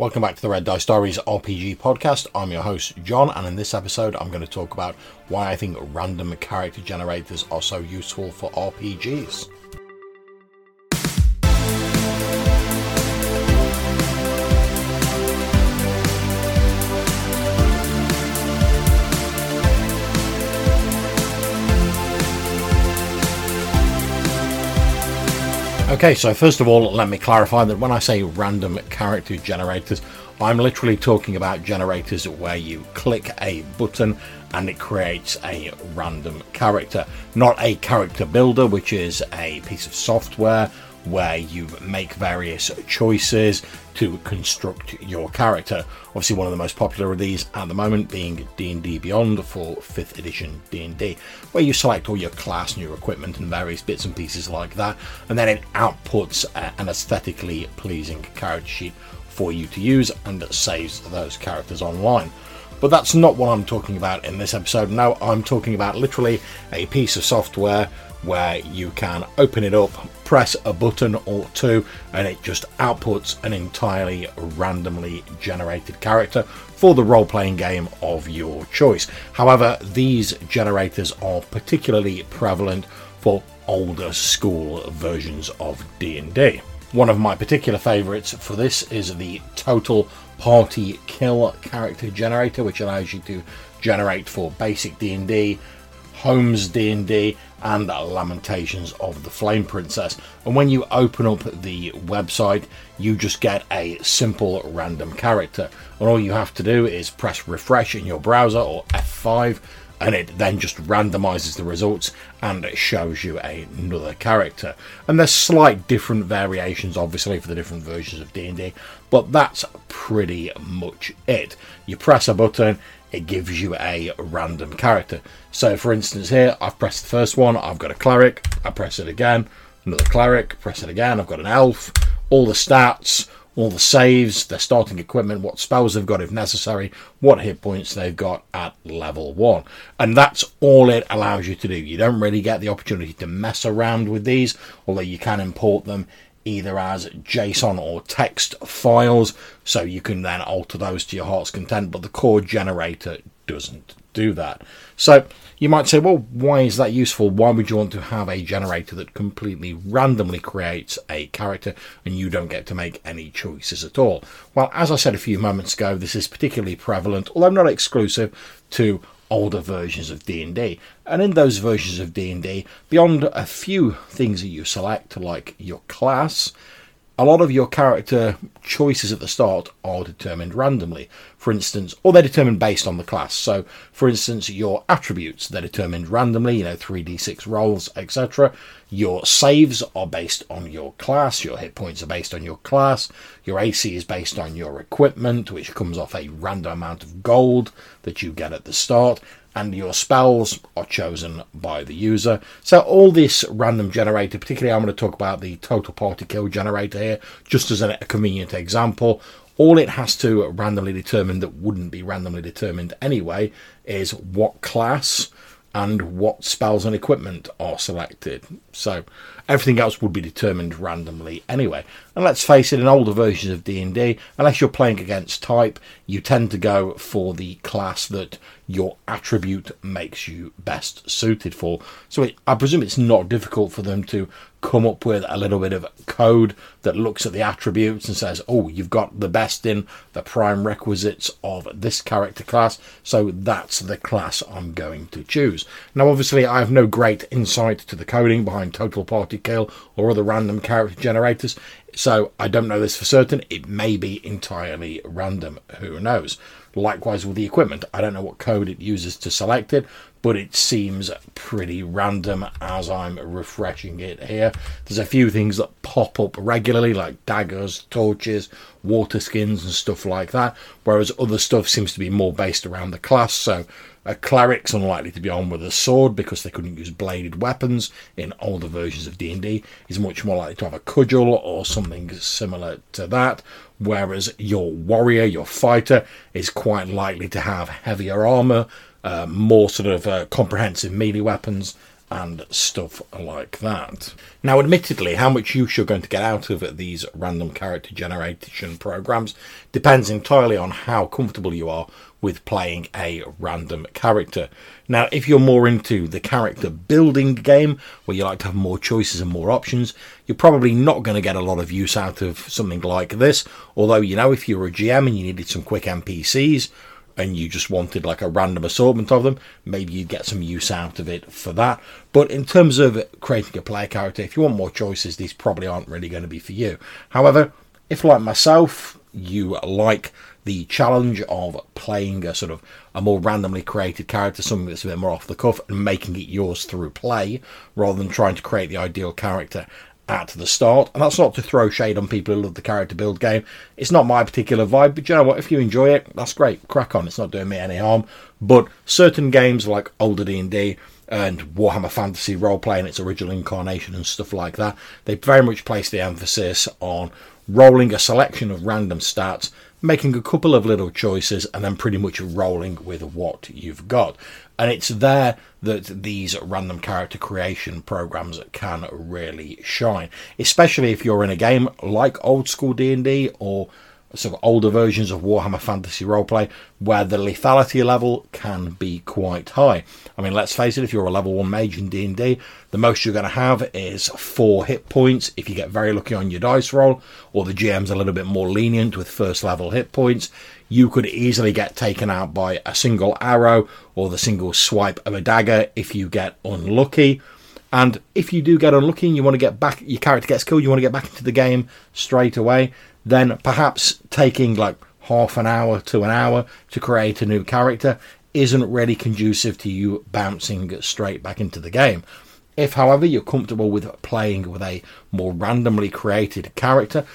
Welcome back to the Red Dice Diaries RPG podcast. I'm your host, John, and in this episode, I'm going to talk about why I think random character generators are so useful for RPGs. Okay, so first of all, let me clarify that when I say random character generators, I'm literally talking about generators where you click a button and it creates a random character, not a character builder, which is a piece of software where you make various choices to construct your character. Obviously, one of the most popular of these at the moment being D&D Beyond for 5th edition D&D, where you select all your class your equipment and various bits and pieces like that, and then it outputs uh, an aesthetically pleasing character sheet for you to use and saves those characters online. But that's not what I'm talking about in this episode. No, I'm talking about literally a piece of software where you can open it up, press a button or two, and it just outputs an entirely randomly generated character for the role playing game of your choice. However, these generators are particularly prevalent for older school versions of D&D. One of my particular favourites for this is the Total Party Kill character generator, which allows you to generate for basic D&D, Holmes D&D and Lamentations of the Flame Princess. And when you open up the website, you just get a simple random character. And all you have to do is press refresh in your browser or F5 and it then just randomizes the results and it shows you another character. And there's slight different variations obviously for the different versions of D&D, but that's pretty much it. You press a button, it gives you a random character. So, for instance, here I've pressed the first one, I've got a cleric, I press it again, another cleric, press it again, I've got an elf, all the stats, all the saves, their starting equipment, what spells they've got if necessary, what hit points they've got at level 1. And that's all it allows you to do. You don't really get the opportunity to mess around with these, although you can import them either as JSON or text files, so you can then alter those to your heart's content, but the core generator doesn't do that. So you might say, well, why is that useful? Why would you want to have a generator that completely randomly creates a character and you don't get to make any choices at all? Well, as I said a few moments ago, this is particularly prevalent, although not exclusive, to older versions of D&D. And in those versions of D&D, beyond a few things that you select like your class, a lot of your character choices at the start are determined randomly. For instance, or they're determined based on the class. So, for instance, your attributes, they're determined randomly, you know, 3d6 rolls, etc. Your saves are based on your class, your hit points are based on your class, your AC is based on your equipment, which comes off a random amount of gold that you get at the start, and your spells are chosen by the user. So all this random generator, particularly I'm going to talk about the total party kill generator here, just as a, convenient example. All it has to randomly determine that wouldn't be randomly determined anyway is what class and what spells and equipment are selected. So everything else would be determined randomly anyway. And let's face it, in older versions of D&D, unless you're playing against type, you tend to go for the class that your attribute makes you best suited for. So it, I presume it's not difficult for them to come up with a little bit of code that looks at the attributes and says, oh, you've got the best in the prime requisites of this character class, so that's the class I'm going to choose. Now, obviously, I have no great insight to the coding behind Total Party Kill or other random character generators, so I don't know this for certain. It may be entirely random. Who knows? Likewise with the equipment. I don't know what code it uses to select it, but it seems pretty random as I'm refreshing it here. There's a few things that pop up regularly, like daggers, torches, water skins, and stuff like that, whereas other stuff seems to be more based around the class. So a cleric's unlikely to be on with a sword because they couldn't use bladed weapons in older versions of D&D. He's much more likely to have a cudgel or something similar to that. Whereas your warrior, your fighter, is quite likely to have heavier armor, uh, more sort of uh, comprehensive melee weapons, and stuff like that. Now, admittedly, how much use you're going to get out of these random character generation programs depends entirely on how comfortable you are with playing a random character. Now, if you're more into the character building game, where you like to have more choices and more options, you're probably not going to get a lot of use out of something like this. Although, you know, if you're a GM and you needed some quick NPCs, and you just wanted like a random assortment of them, maybe you'd get some use out of it for that. But in terms of creating a player character, if you want more choices, these probably aren't really going to be for you. However, if like myself, you like the challenge of playing a sort of a more randomly created character, something that's a bit more off the cuff, and making it yours through play, rather than trying to create the ideal character at the start. And that's not to throw shade on people who love the character build game. It's not my particular vibe, but you know what? If you enjoy it, that's great. Crack on. It's not doing me any harm. But certain games like older D&D and Warhammer Fantasy role-play in its original incarnation and stuff like that, they very much place the emphasis on rolling a selection of random stats, making a couple of little choices, and then pretty much rolling with what you've got. And it's there that these random character creation programs can really shine, especially if you're in a game like old school D&D or sort of older versions of Warhammer Fantasy Roleplay where the lethality level can be quite high. I mean, let's face it, if you're a level 1 mage in D&D, the most you're going to have is 4 hit points if you get very lucky on your dice roll, or the GM's a little bit more lenient with first level hit points. You could easily get taken out by a single arrow or the single swipe of a dagger if you get unlucky. And if you do get unlucky and you want to get back, your character gets killed, you want to get back into the game straight away, then perhaps taking like half an hour to an hour to create a new character isn't really conducive to you bouncing straight back into the game. If, however, you're comfortable with playing with a more randomly created character,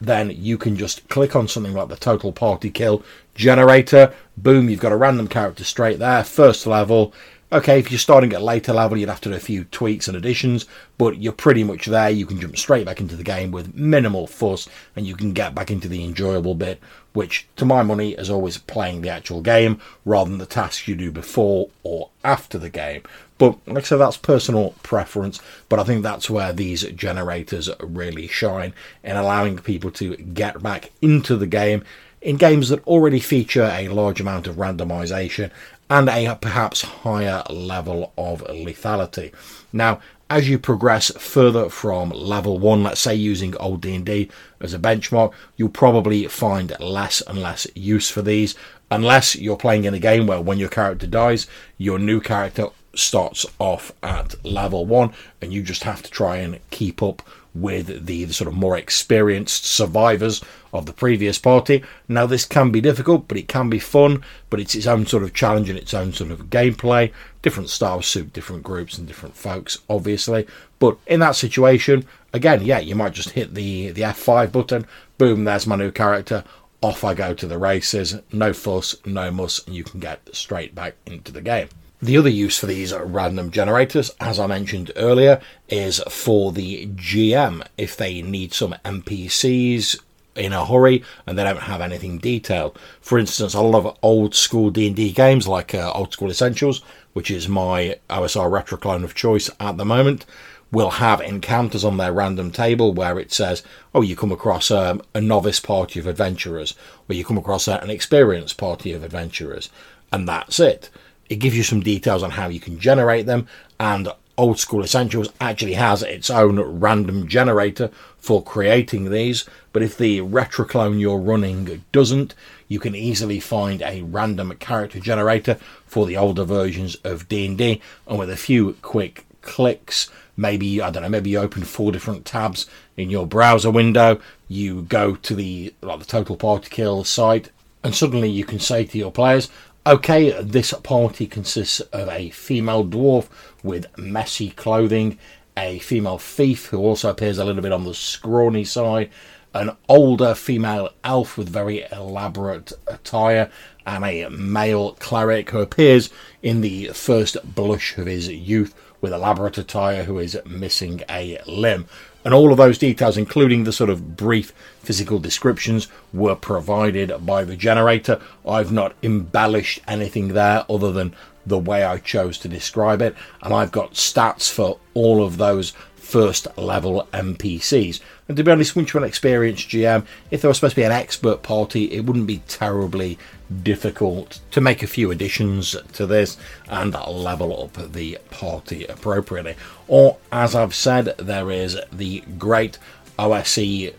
then you can just click on something like the total party kill generator. Boom, you've got a random character straight there, first level. Okay, if you're starting at a later level, you'd have to do a few tweaks and additions, but you're pretty much there. You can jump straight back into the game with minimal fuss, and you can get back into the enjoyable bit, which, to my money, is always playing the actual game rather than the tasks you do before or after the game. But like I said, that's personal preference, but I think that's where these generators really shine in allowing people to get back into the game in games that already feature a large amount of randomization and a perhaps higher level of lethality. Now, as you progress further from level 1, let's say using old D&D as a benchmark, you'll probably find less and less use for these unless you're playing in a game where when your character dies, your new character starts off at level 1 and you just have to try and keep up with the, the, sort of more experienced survivors of the previous party. Now, this can be difficult, but it can be fun, but it's its own sort of challenge and its own sort of gameplay. Different styles suit different groups and different folks, obviously. But in that situation, again, yeah, you might just hit the, the F5 button, boom, there's my new character. Off I go to the races, no fuss, no muss, and you can get straight back into the game. The other use for these random generators, as I mentioned earlier, is for the GM if they need some NPCs in a hurry and they don't have anything detailed. For instance, a lot of old school D&D games like uh, Old School Essentials, which is my OSR retro clone of choice at the moment, will have encounters on their random table where it says, oh, you come across um, a novice party of adventurers, or you come across an experienced party of adventurers, and that's it. It gives you some details on how you can generate them, and Old School Essentials actually has its own random generator for creating these. But if the retro clone you're running doesn't, you can easily find a random character generator for the older versions of D&D, and with a few quick clicks, maybe I don't know, maybe you open four different tabs in your browser window, you go to the like the total party kill site, and suddenly you can say to your players, Okay, this party consists of a female dwarf with messy clothing, a female thief who also appears a little bit on the scrawny side, an older female elf with very elaborate attire, and a male cleric who appears in the first blush of his youth with elaborate attire who is missing a limb. And all of those details, including the sort of brief physical descriptions, were provided by the generator. I've not embellished anything there other than the way I chose to describe it, and I've got stats for all of those first level NPCs. And to be honest, once you're an experienced GM, if there was supposed to be an expert party, it wouldn't be terribly difficult to make a few additions to this and level up the party appropriately. Or, as I've said, there is the great OSE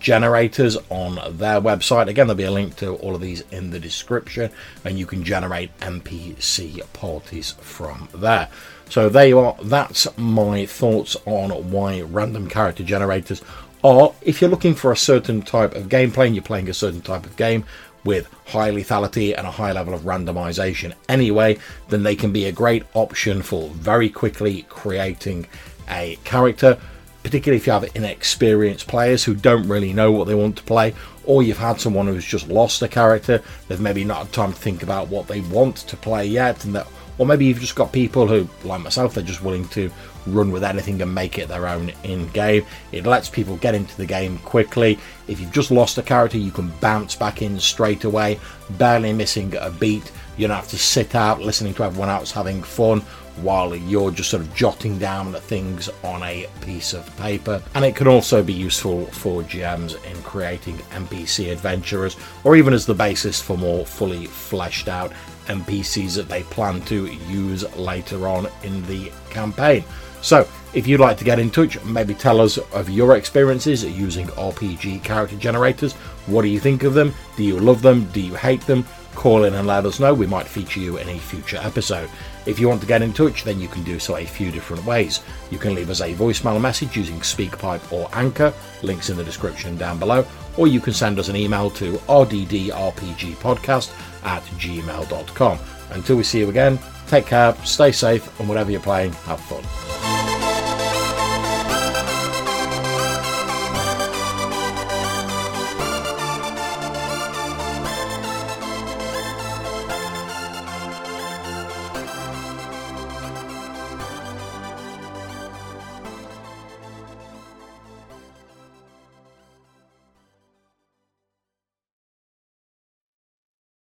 generators on their website. Again, there'll be a link to all of these in the description, and you can generate NPC parties from there. So there you are. That's my thoughts on why random character generators are. If you're looking for a certain type of gameplay and you're playing a certain type of game with high lethality and a high level of randomization anyway, then they can be a great option for very quickly creating a character particularly if you have inexperienced players who don't really know what they want to play, or you've had someone who's just lost a character, they've maybe not had time to think about what they want to play yet, and that, or maybe you've just got people who, like myself, they're just willing to run with anything and make it their own in game. It lets people get into the game quickly. If you've just lost a character, you can bounce back in straight away, barely missing a beat. You don't have to sit out listening to everyone else having fun while you're just sort of jotting down things on a piece of paper. And it can also be useful for GMs in creating NPC adventurers or even as the basis for more fully fleshed out NPCs that they plan to use later on in the campaign. So, if you'd like to get in touch, maybe tell us of your experiences using RPG character generators. What do you think of them? Do you love them? Do you hate them? Call in and let us know. We might feature you in a future episode. If you want to get in touch, then you can do so a few different ways. You can leave us a voicemail message using SpeakPipe or Anchor, links in the description down below, or you can send us an email to rddrpgpodcast at gmail.com. Until we see you again, take care, stay safe, and whatever you're playing, have fun.